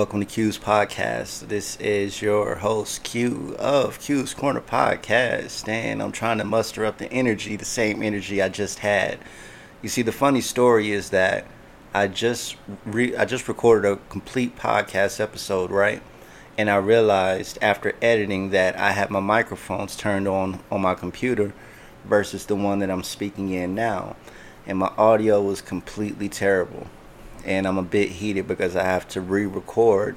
Welcome to Q's podcast. This is your host Q of Q's Corner Podcast, and I'm trying to muster up the energy, the same energy I just had. You see, the funny story is that I just re- I just recorded a complete podcast episode, right? And I realized after editing that I had my microphones turned on on my computer versus the one that I'm speaking in now, and my audio was completely terrible and I'm a bit heated because I have to re record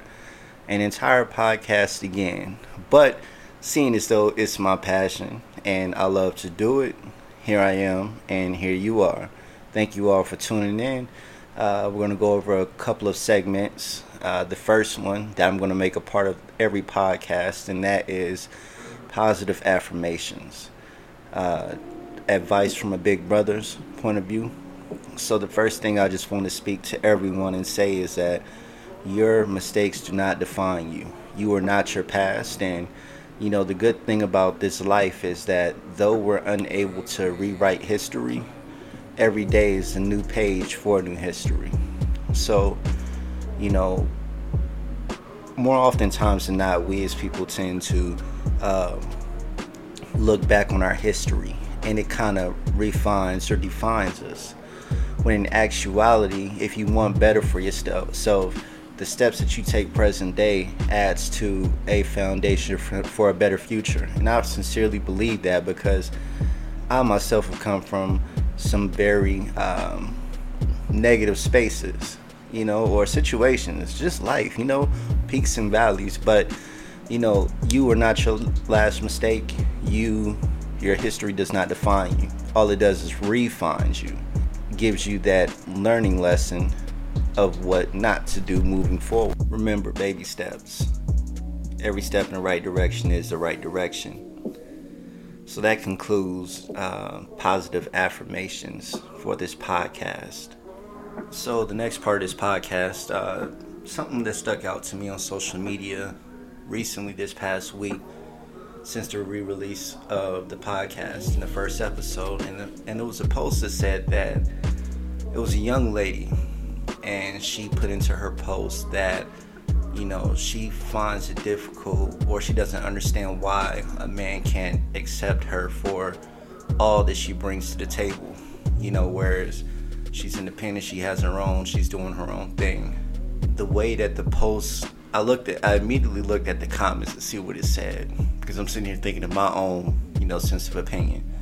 an entire podcast again. But seeing as though it's my passion and I love to do it, here I am and here you are. Thank you all for tuning in. Uh, we're going to go over a couple of segments. Uh, the first one that I'm going to make a part of every podcast, and that is positive affirmations. Uh, advice from a big brother's point of view so the first thing I just want to speak to everyone and say is that your mistakes do not define you. You are not your past and you know the good thing about this life is that though we're unable to rewrite history, every day is a new page for a new history. So, you know, more oftentimes than not, we as people tend to uh, look back on our history and it kind of refines or defines us when in actuality, if you want better for yourself, so the steps that you take present day adds to a foundation for, for a better future. And I sincerely believe that because I myself have come from some very um, negative spaces, you know, or situations, just life, you know, peaks and valleys. But, you know, you are not your last mistake. You, your history does not define you. All it does is refines you gives you that learning lesson of what not to do moving forward. Remember, baby steps. Every step in the right direction is the right direction. So that concludes uh, positive affirmations for this podcast. So, the next part of this podcast, uh, something that stuck out to me on social media recently this past week since the re-release of the podcast in the first episode, and the, and it was a post that said that it was a young lady, and she put into her post that you know she finds it difficult or she doesn't understand why a man can't accept her for all that she brings to the table. You know, whereas she's independent, she has her own, she's doing her own thing. The way that the post I looked at I immediately looked at the comments to see what it said because I'm sitting here thinking of my own, you know, sense of opinion.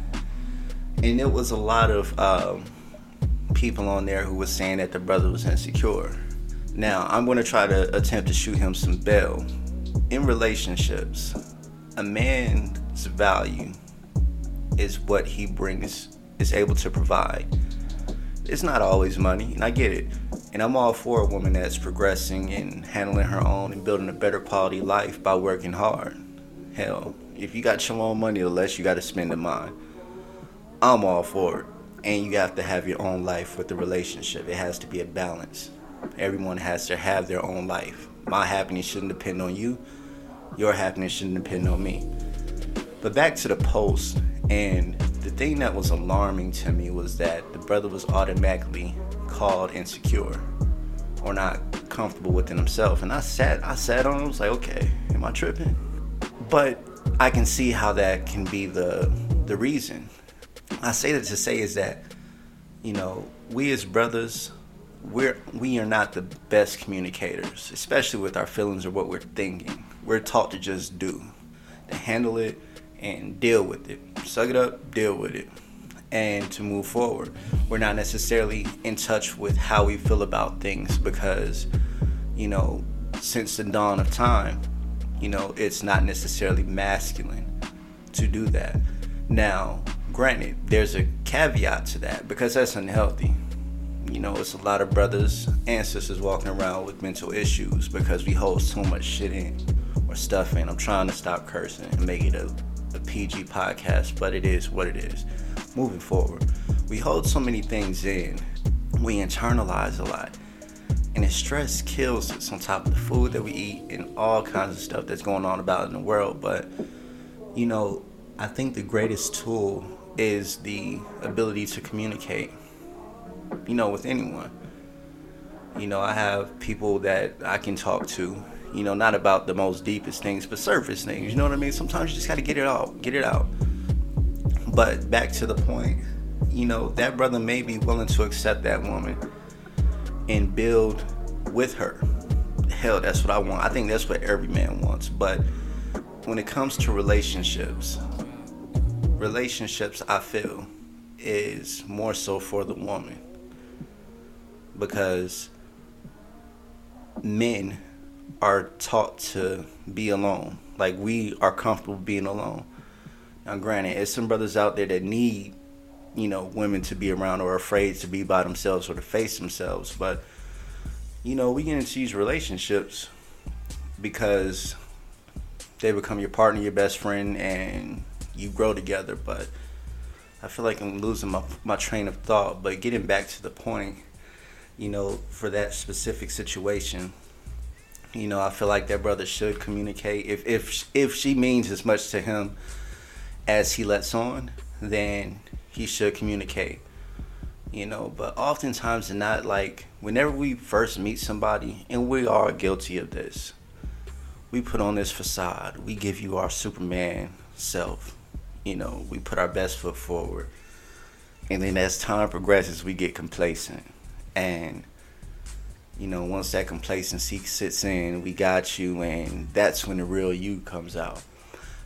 And it was a lot of um, people on there who was saying that the brother was insecure. Now, I'm going to try to attempt to shoot him some bail. In relationships, a man's value is what he brings, is able to provide. It's not always money, and I get it. And I'm all for a woman that's progressing and handling her own and building a better quality life by working hard. Hell, if you got your own money, the less you got to spend of mine. I'm all for it. And you have to have your own life with the relationship. It has to be a balance. Everyone has to have their own life. My happiness shouldn't depend on you. Your happiness shouldn't depend on me. But back to the post, and the thing that was alarming to me was that the brother was automatically called insecure or not comfortable within himself. And I sat, I sat on it. I was like, okay, am I tripping? But I can see how that can be the the reason. I say that to say is that, you know, we as brothers, we're we are not the best communicators, especially with our feelings or what we're thinking. We're taught to just do, to handle it and deal with it. Suck it up, deal with it and to move forward. We're not necessarily in touch with how we feel about things because, you know, since the dawn of time, you know, it's not necessarily masculine to do that. Now, granted, there's a caveat to that because that's unhealthy. You know, it's a lot of brothers and sisters walking around with mental issues because we hold so much shit in or stuff in. I'm trying to stop cursing and make it a, a PG podcast, but it is what it is moving forward. We hold so many things in, we internalize a lot. And the stress kills us on top of the food that we eat and all kinds of stuff that's going on about in the world. But, you know, I think the greatest tool is the ability to communicate, you know, with anyone. You know, I have people that I can talk to, you know, not about the most deepest things, but surface things. You know what I mean? Sometimes you just got to get it out, get it out. But back to the point, you know, that brother may be willing to accept that woman and build with her. Hell, that's what I want. I think that's what every man wants. But when it comes to relationships, relationships, I feel, is more so for the woman. Because men are taught to be alone. Like we are comfortable being alone. Now, granted, there's some brothers out there that need, you know, women to be around or afraid to be by themselves or to face themselves. But, you know, we get into these relationships because they become your partner, your best friend, and you grow together. But I feel like I'm losing my, my train of thought. But getting back to the point, you know, for that specific situation, you know, I feel like that brother should communicate. If if if she means as much to him as he lets on, then he should communicate. You know, but oftentimes not like whenever we first meet somebody, and we are guilty of this, we put on this facade. We give you our Superman self. You know, we put our best foot forward. And then as time progresses, we get complacent. And you know, once that complacency sits in, we got you, and that's when the real you comes out.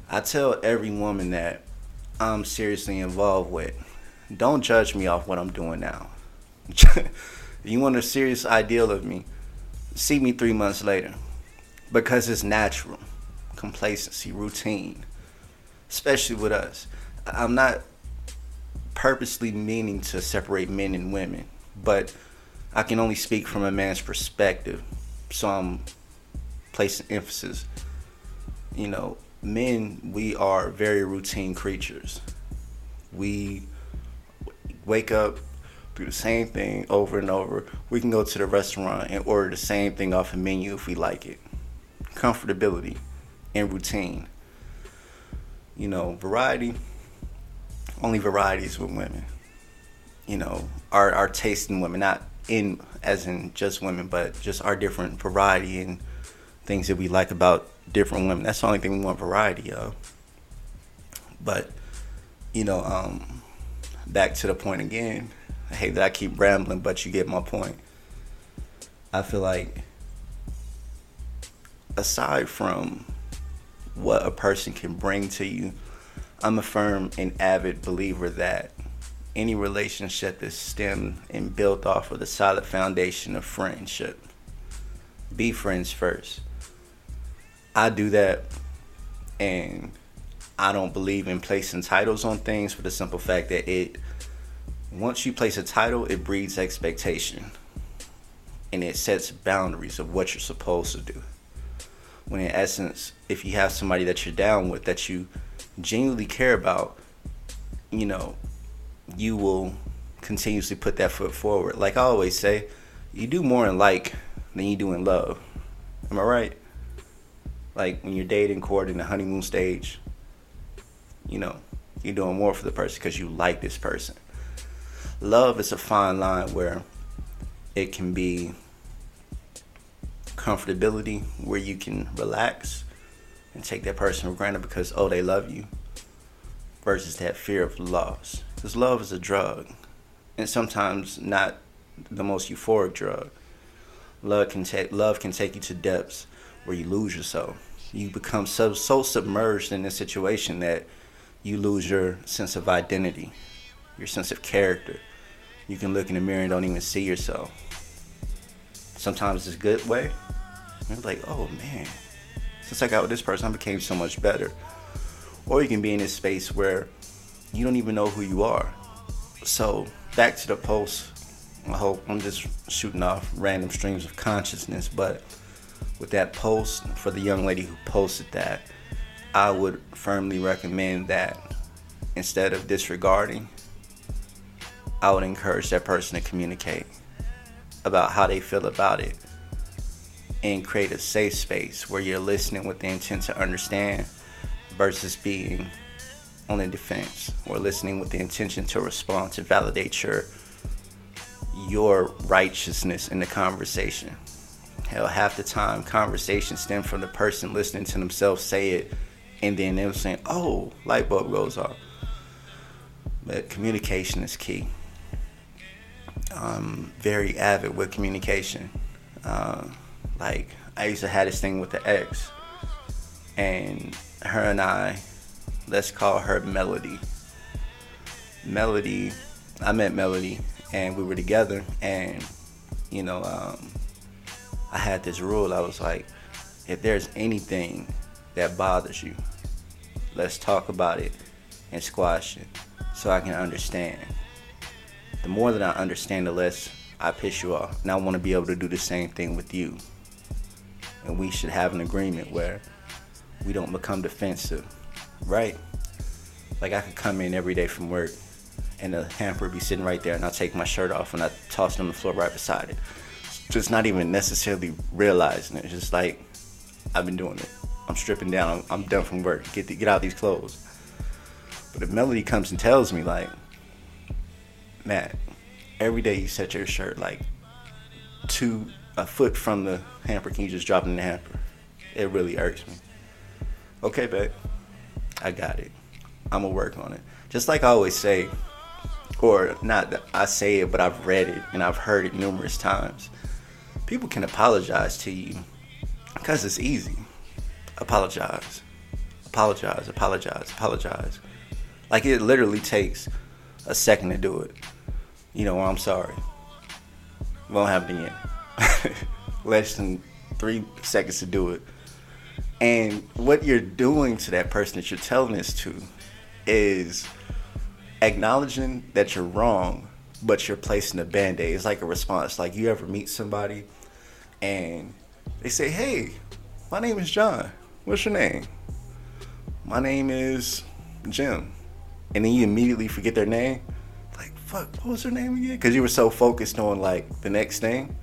I tell every woman that I'm seriously involved with, don't judge me off what I'm doing now. you want a serious ideal of me, see me three months later. Because it's natural. Complacency, routine. Especially with us. I'm not purposely meaning to separate men and women, but I can only speak from a man's perspective. So I'm placing emphasis. You know, men, we are very routine creatures. We wake up, do the same thing over and over. We can go to the restaurant and order the same thing off a menu if we like it. Comfortability and routine. You know, variety, only varieties with women. You know, our, our taste in women, not in as in just women, but just our different variety and things that we like about different women. That's the only thing we want variety of. But you know, um, back to the point again. I hate that I keep rambling, but you get my point. I feel like aside from what a person can bring to you, I'm a firm and avid believer that any relationship is stemmed and built off of the solid foundation of friendship. Be friends first. I do that and I don't believe in placing titles on things for the simple fact that it once you place a title, it breeds expectation. And it sets boundaries of what you're supposed to do. When in essence, if you have somebody that you're down with that you genuinely care about, you know, you will continuously put that foot forward. Like I always say, you do more in like than you do in love. Am I right? Like when you're dating, courting, the honeymoon stage, you know, you're doing more for the person because you like this person. Love is a fine line where it can be comfortability, where you can relax and take that person for granted because, oh, they love you, versus that fear of loss. Because love is a drug, and sometimes not the most euphoric drug. Love can take love can take you to depths where you lose yourself. You become so so submerged in this situation that you lose your sense of identity, your sense of character. You can look in the mirror and don't even see yourself. Sometimes it's a good way. You're like, oh man, since I got with this person, I became so much better. Or you can be in this space where you don't even know who you are. So back to the post. I hope I'm just shooting off random streams of consciousness, but with that post for the young lady who posted that, I would firmly recommend that instead of disregarding, I would encourage that person to communicate about how they feel about it and create a safe space where you're listening with the intent to understand versus being on the defense or listening with the intention to respond to validate your your righteousness in the conversation. Hell, half the time conversations stem from the person listening to themselves say it, and then them saying, "Oh, light bulb goes off." But communication is key. I'm very avid with communication. Uh, like I used to have this thing with the ex, and her and I, let's call her Melody. Melody, I met Melody, and we were together, and you know, um, I had this rule. I was like, if there's anything that bothers you, let's talk about it and squash it, so I can understand. The more that I understand, the less I piss you off, and I want to be able to do the same thing with you. And we should have an agreement where we don't become defensive, right? Like I could come in every day from work and the hamper be sitting right there and I take my shirt off and I toss it on the floor right beside it. Just not even necessarily realizing it. It's just like I've been doing it. I'm stripping down. I'm, I'm done from work. Get the, get out these clothes. But if Melody comes and tells me like, Matt, every day you set your shirt like two a foot from the hamper, can you just drop it in the hamper? It really irks me. Okay, babe. I got it. I'm gonna work on it. Just like I always say, or not that I say it, but I've read it and I've heard it numerous times. People can apologize to you because it's easy. Apologize. Apologize, apologize, apologize. Like it literally takes a second to do it. You know, I'm sorry. Won't happen again. Less than three seconds to do it. And what you're doing to that person that you're telling this to is acknowledging that you're wrong, but you're placing a band aid. It's like a response. Like you ever meet somebody and they say, Hey, my name is John. What's your name? My name is Jim. And then you immediately forget their name. Like, fuck, what was their name again? Because you were so focused on like the next thing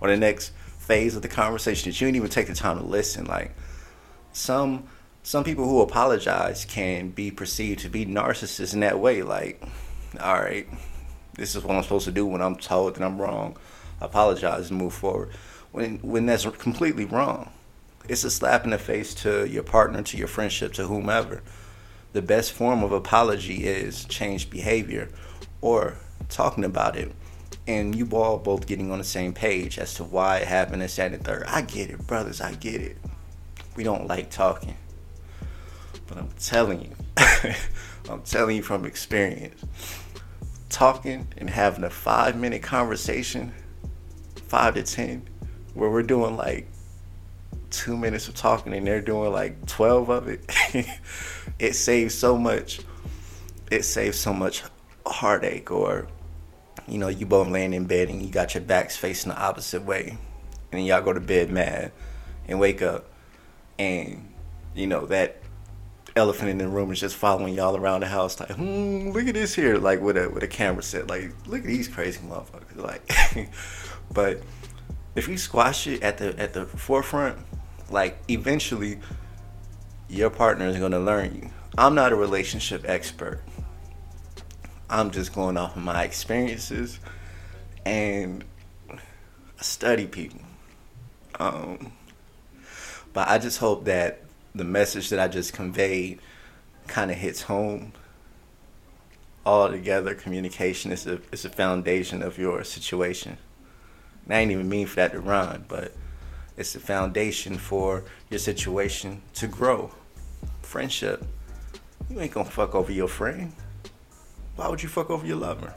or the next phase of the conversation that you didn't even take the time to listen. Like some some people who apologize can be perceived to be narcissists in that way. Like, all right, this is what I'm supposed to do when I'm told that I'm wrong. Apologize and move forward. When when that's completely wrong. It's a slap in the face to your partner, to your friendship, to whomever. The best form of apology is change behavior or talking about it and you all both getting on the same page as to why it happened and second and third. I get it, brothers, I get it. We don't like talking. But I'm telling you, I'm telling you from experience, talking and having a five minute conversation, five to 10, where we're doing like two minutes of talking and they're doing like 12 of it, it saves so much. It saves so much heartache or you know, you both laying in bed and you got your backs facing the opposite way. And then y'all go to bed mad and wake up and you know, that elephant in the room is just following y'all around the house, like, hmm, look at this here, like with a with a camera set, like, look at these crazy motherfuckers, like. but if you squash it at the at the forefront, like eventually, your partner is gonna learn you. I'm not a relationship expert. I'm just going off of my experiences and study people. Um, but I just hope that the message that I just conveyed kind of hits home. All together, communication is a is a foundation of your situation. And I ain't even mean for that to rhyme, but it's the foundation for your situation to grow. Friendship. You ain't gonna fuck over your friend. Why would you fuck over your lover?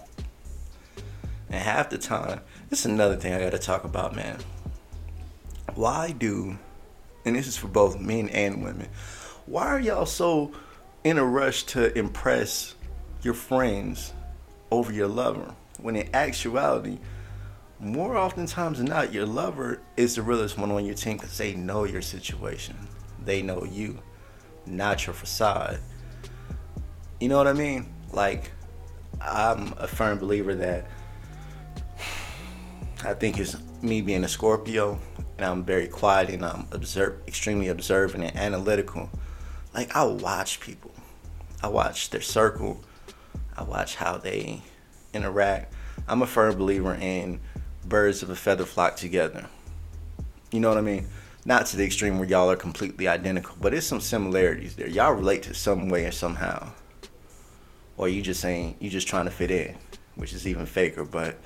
And half the time, this is another thing I gotta talk about, man. Why do and this is for both men and women. Why are y'all so in a rush to impress your friends over your lover? When in actuality, more oftentimes than not, your lover is the realest one on your team because they know your situation. They know you, not your facade. You know what I mean? Like, I'm a firm believer that I think it's me being a Scorpio and I'm very quiet and I'm observe, extremely observant and analytical. Like I watch people, I watch their circle, I watch how they interact. I'm a firm believer in birds of a feather flock together. You know what I mean? Not to the extreme where y'all are completely identical, but there's some similarities there. Y'all relate to some way or somehow. Or you just saying you just trying to fit in, which is even faker, but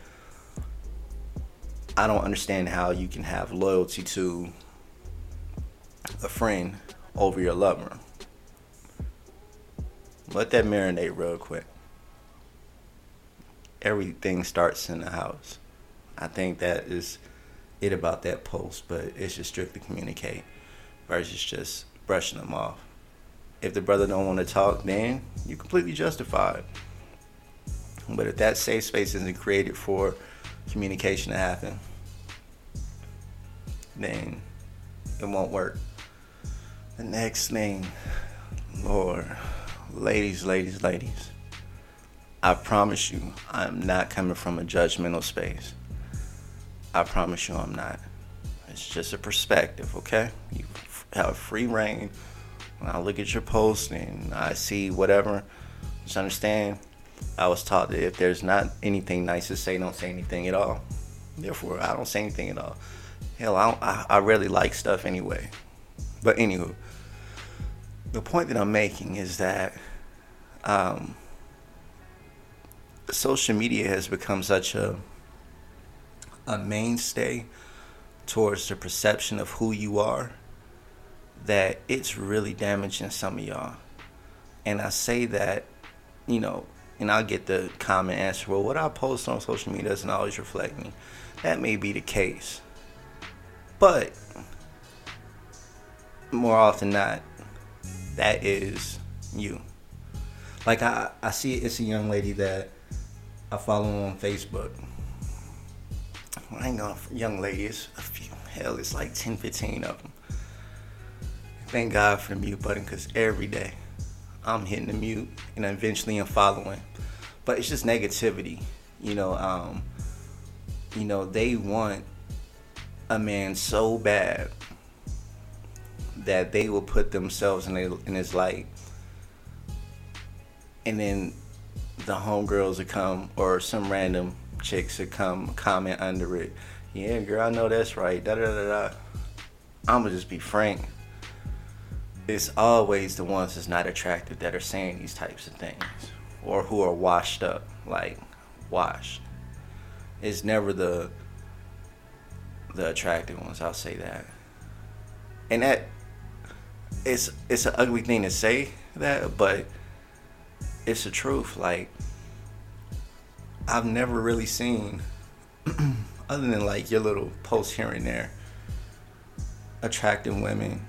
I don't understand how you can have loyalty to a friend over your lover. Let that marinate real quick. Everything starts in the house. I think that is it about that post, but it's just strictly communicate versus just brushing them off. If the brother don't want to talk, then you're completely justified. But if that safe space isn't created for communication to happen, then it won't work. The next thing, Lord, ladies, ladies, ladies, I promise you, I'm not coming from a judgmental space. I promise you, I'm not. It's just a perspective, okay? You have free reign. When I look at your post and I see whatever, just understand I was taught that if there's not anything nice to say, don't say anything at all. Therefore, I don't say anything at all. Hell, I, I, I really like stuff anyway. But anywho, the point that I'm making is that um, social media has become such a a mainstay towards the perception of who you are that it's really damaging some of y'all. And I say that, you know, and I'll get the common answer, well, what I post on social media doesn't always reflect me. That may be the case. But more often not, that is you. Like I, I see it's a young lady that I follow on Facebook. I ain't young ladies. A few, hell, it's like 10, 15 of them. Thank God for the mute button, cause every day I'm hitting the mute and eventually I'm following. But it's just negativity, you know. Um, you know they want a man so bad that they will put themselves in, a, in his light and then the homegirls would come or some random chicks would come comment under it yeah girl i know that's right da da da da i'ma just be frank it's always the ones that's not attractive that are saying these types of things or who are washed up like washed it's never the the attractive ones. I'll say that. And that it's it's an ugly thing to say that, but it's the truth. Like I've never really seen, other than like your little posts here and there, attracting women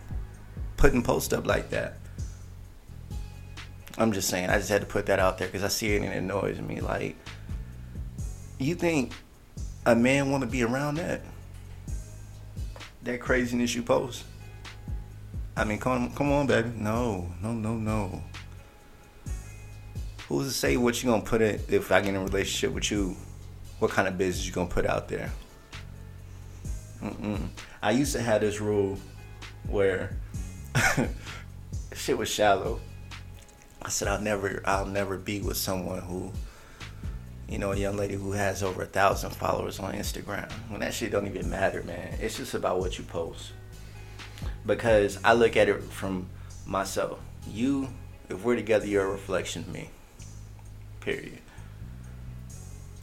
putting posts up like that. I'm just saying. I just had to put that out there because I see it and it annoys me. Like, you think a man want to be around that? that craziness you post. I mean, come come on, baby. No, no, no, no. Who's to say what you gonna put in if I get in a relationship with you? What kind of business you gonna put out there? Mm-mm. I used to have this rule where shit was shallow. I said I'll never, I'll never be with someone who you know, a young lady who has over a thousand followers on Instagram. When that shit don't even matter, man. It's just about what you post. Because I look at it from myself. You, if we're together, you're a reflection of me. Period.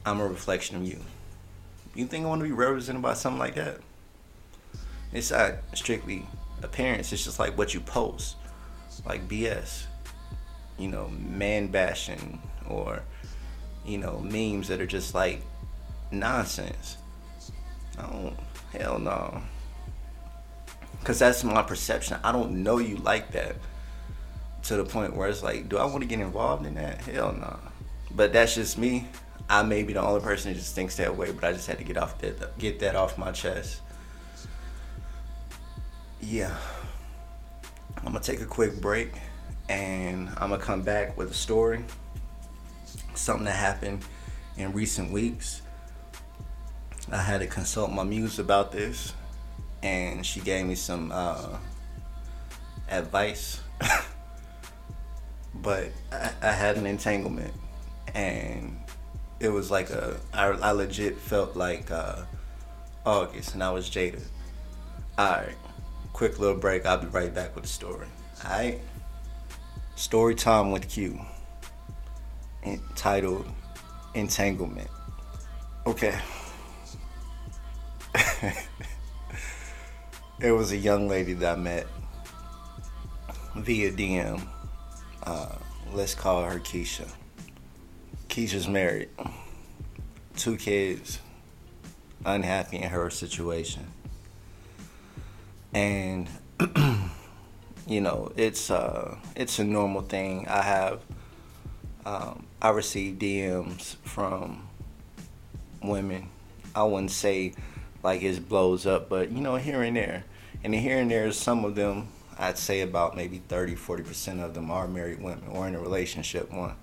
I'm a reflection of you. You think I want to be represented by something like that? It's not strictly appearance. It's just like what you post, like BS. You know, man bashing or you know, memes that are just like nonsense. I don't, hell no. Cause that's my perception. I don't know you like that to the point where it's like, do I want to get involved in that? Hell no. But that's just me. I may be the only person that just thinks that way, but I just had to get off that, get that off my chest. Yeah. I'm gonna take a quick break, and I'm gonna come back with a story something that happened in recent weeks. I had to consult my muse about this, and she gave me some uh, advice. but I, I, had an entanglement, and it was like a I, I legit felt like uh, August, and I was jaded. All right, quick little break. I'll be right back with the story. All right, story time with Q, entitled "Entanglement." Okay. it was a young lady that I met via DM. Uh, let's call her Keisha. Keisha's married, two kids, unhappy in her situation. And you know, it's uh it's a normal thing. I have um, I receive DMs from women. I wouldn't say like it blows up, but you know, here and there. And here and there, some of them, I'd say about maybe 30, 40% of them are married women or in a relationship one.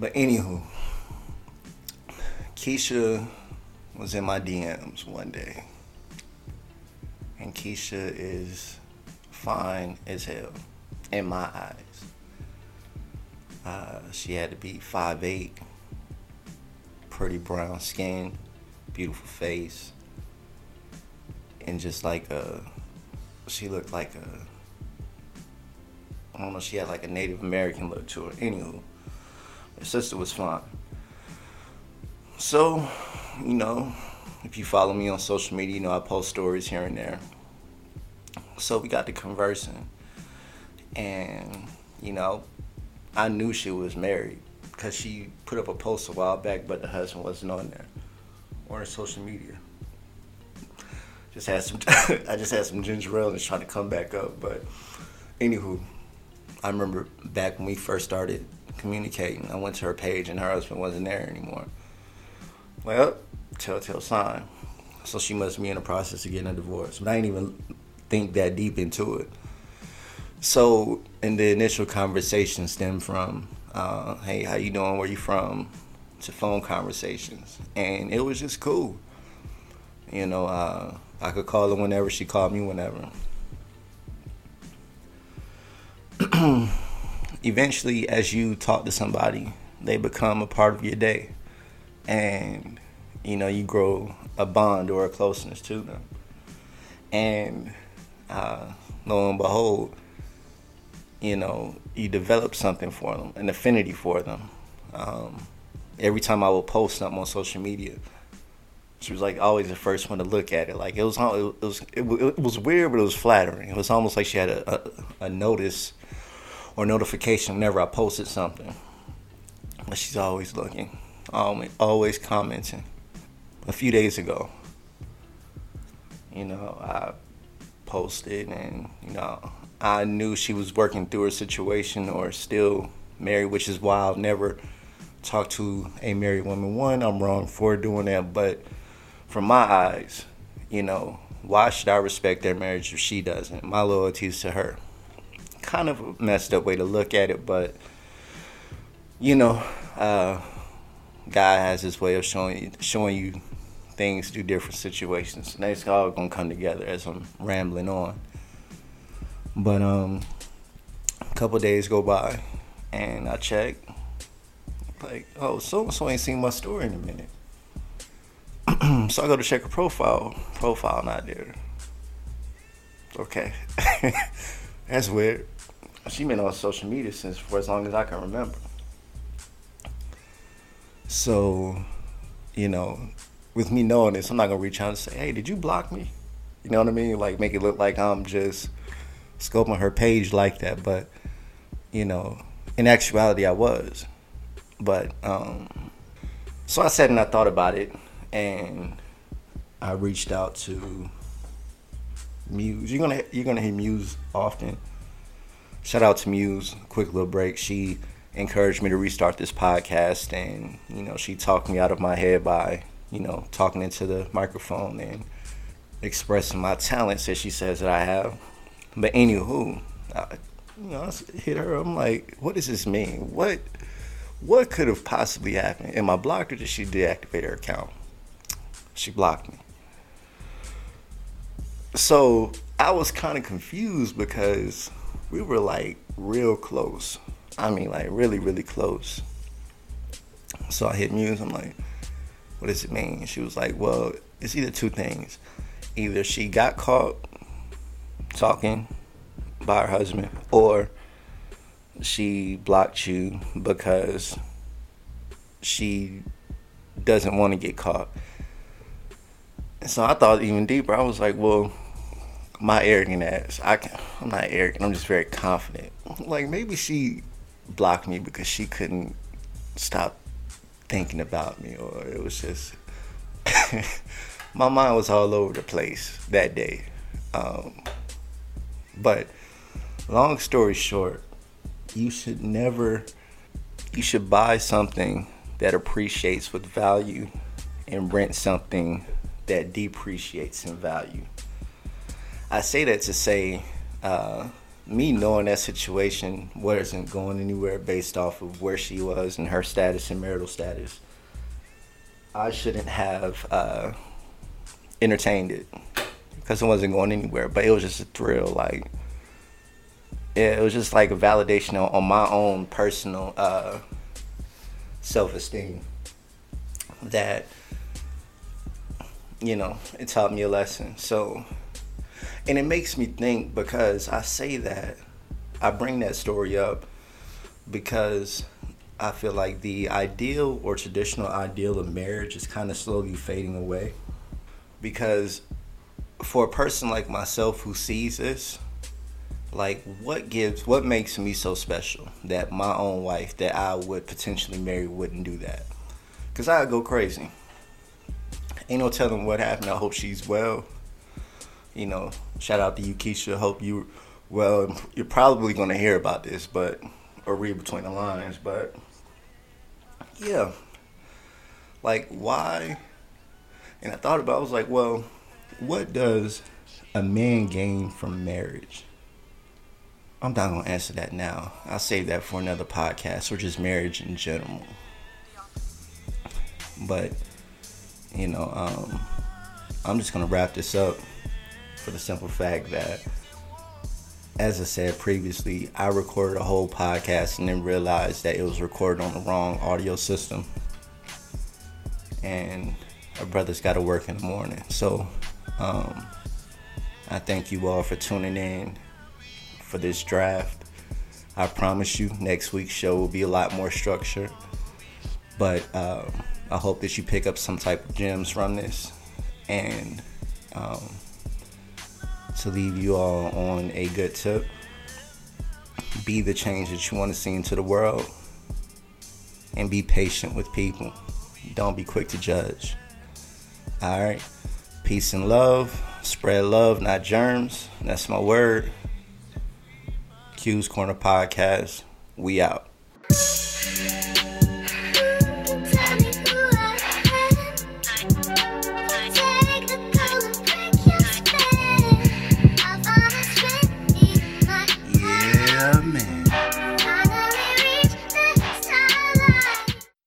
But anywho, Keisha was in my DMs one day. And Keisha is fine as hell in my eyes. Uh, she had to be 5'8, pretty brown skin, beautiful face, and just like a, she looked like a, I don't know, she had like a Native American look to her. Anywho, her sister was fine. So, you know, if you follow me on social media, you know I post stories here and there. So we got to conversing, and you know, I knew she was married because she put up a post a while back, but the husband wasn't on there or on social media. Just had some, I just had some ginger ale and it's trying to come back up. But anywho, I remember back when we first started communicating. I went to her page and her husband wasn't there anymore. Well, telltale sign. So she must be in the process of getting a divorce. But I didn't even think that deep into it. So, in the initial conversation stemmed from, uh, "Hey, how you doing? Where you from?" to phone conversations, and it was just cool. You know, uh, I could call her whenever she called me whenever. eventually, as you talk to somebody, they become a part of your day, and you know you grow a bond or a closeness to them. And uh, lo and behold, you know you develop something for them, an affinity for them. Um, every time I would post something on social media, she was like always the first one to look at it. Like it was, it was, it was, weird, but it was flattering. It was almost like she had a, a, a notice or notification whenever I posted something. But she's always looking, always, commenting. A few days ago, you know, I posted and, you know, I knew she was working through her situation or still married, which is why I've never talked to a married woman. One, I'm wrong for doing that, but from my eyes, you know, why should I respect their marriage if she doesn't? My loyalty is to her kind of a messed up way to look at it, but you know, uh, God has his way of showing you, showing you things through different situations. And it's all gonna come together as I'm rambling on. But um, a couple days go by, and I check, like, oh, so and so ain't seen my story in a minute. so I go to check her profile. Profile not there. Okay, that's weird she been on social media since for as long as I can remember. So, you know, with me knowing this, I'm not gonna reach out and say, "Hey, did you block me?" You know what I mean? Like make it look like I'm just scoping her page like that. But you know, in actuality, I was. But um, so I sat and I thought about it, and I reached out to Muse. You're gonna you're gonna hear Muse often shout out to Muse. Quick little break. She encouraged me to restart this podcast, and you know, she talked me out of my head by you know talking into the microphone and expressing my talents that she says that I have. But anywho, I, you know, I hit her. I'm like, what does this mean? What what could have possibly happened? Am I blocked or did she deactivate her account? She blocked me. So I was kind of confused because we were like real close. I mean, like really, really close. So I hit Muse. I'm like, what does it mean? She was like, well, it's either two things. Either she got caught talking by her husband, or she blocked you because she doesn't want to get caught. And so I thought even deeper. I was like, well, my arrogant ass. I can, I'm not arrogant. I'm just very confident. Like maybe she blocked me because she couldn't stop thinking about me, or it was just my mind was all over the place that day. Um, but long story short, you should never. You should buy something that appreciates with value and rent something that depreciates in value. I say that to say, uh, me knowing that situation wasn't going anywhere based off of where she was and her status and marital status. I shouldn't have uh, entertained it because it wasn't going anywhere. But it was just a thrill, like it was just like a validation on, on my own personal uh, self-esteem that you know it taught me a lesson. So and it makes me think because I say that, I bring that story up because I feel like the ideal or traditional ideal of marriage is kind of slowly fading away. Because for a person like myself who sees this, like what gives what makes me so special that my own wife that I would potentially marry wouldn't do that? Cause I'd go crazy. Ain't no telling what happened. I hope she's well you know, shout out to you, Keisha. Hope you, well, you're probably going to hear about this, but, or read between the lines, but, yeah. Like, why? And I thought about, I was like, well, what does a man gain from marriage? I'm not going to answer that now. I'll save that for another podcast or just marriage in general. But, you know, um, I'm just going to wrap this up for the simple fact that, as I said previously, I recorded a whole podcast and then realized that it was recorded on the wrong audio system. And our brother's got to work in the morning. So, um, I thank you all for tuning in for this draft. I promise you, next week's show will be a lot more structured. But um, I hope that you pick up some type of gems from this. And um, to leave you all on a good tip. Be the change that you want to see into the world and be patient with people. Don't be quick to judge. All right. Peace and love. Spread love, not germs. That's my word. Q's Corner Podcast. We out.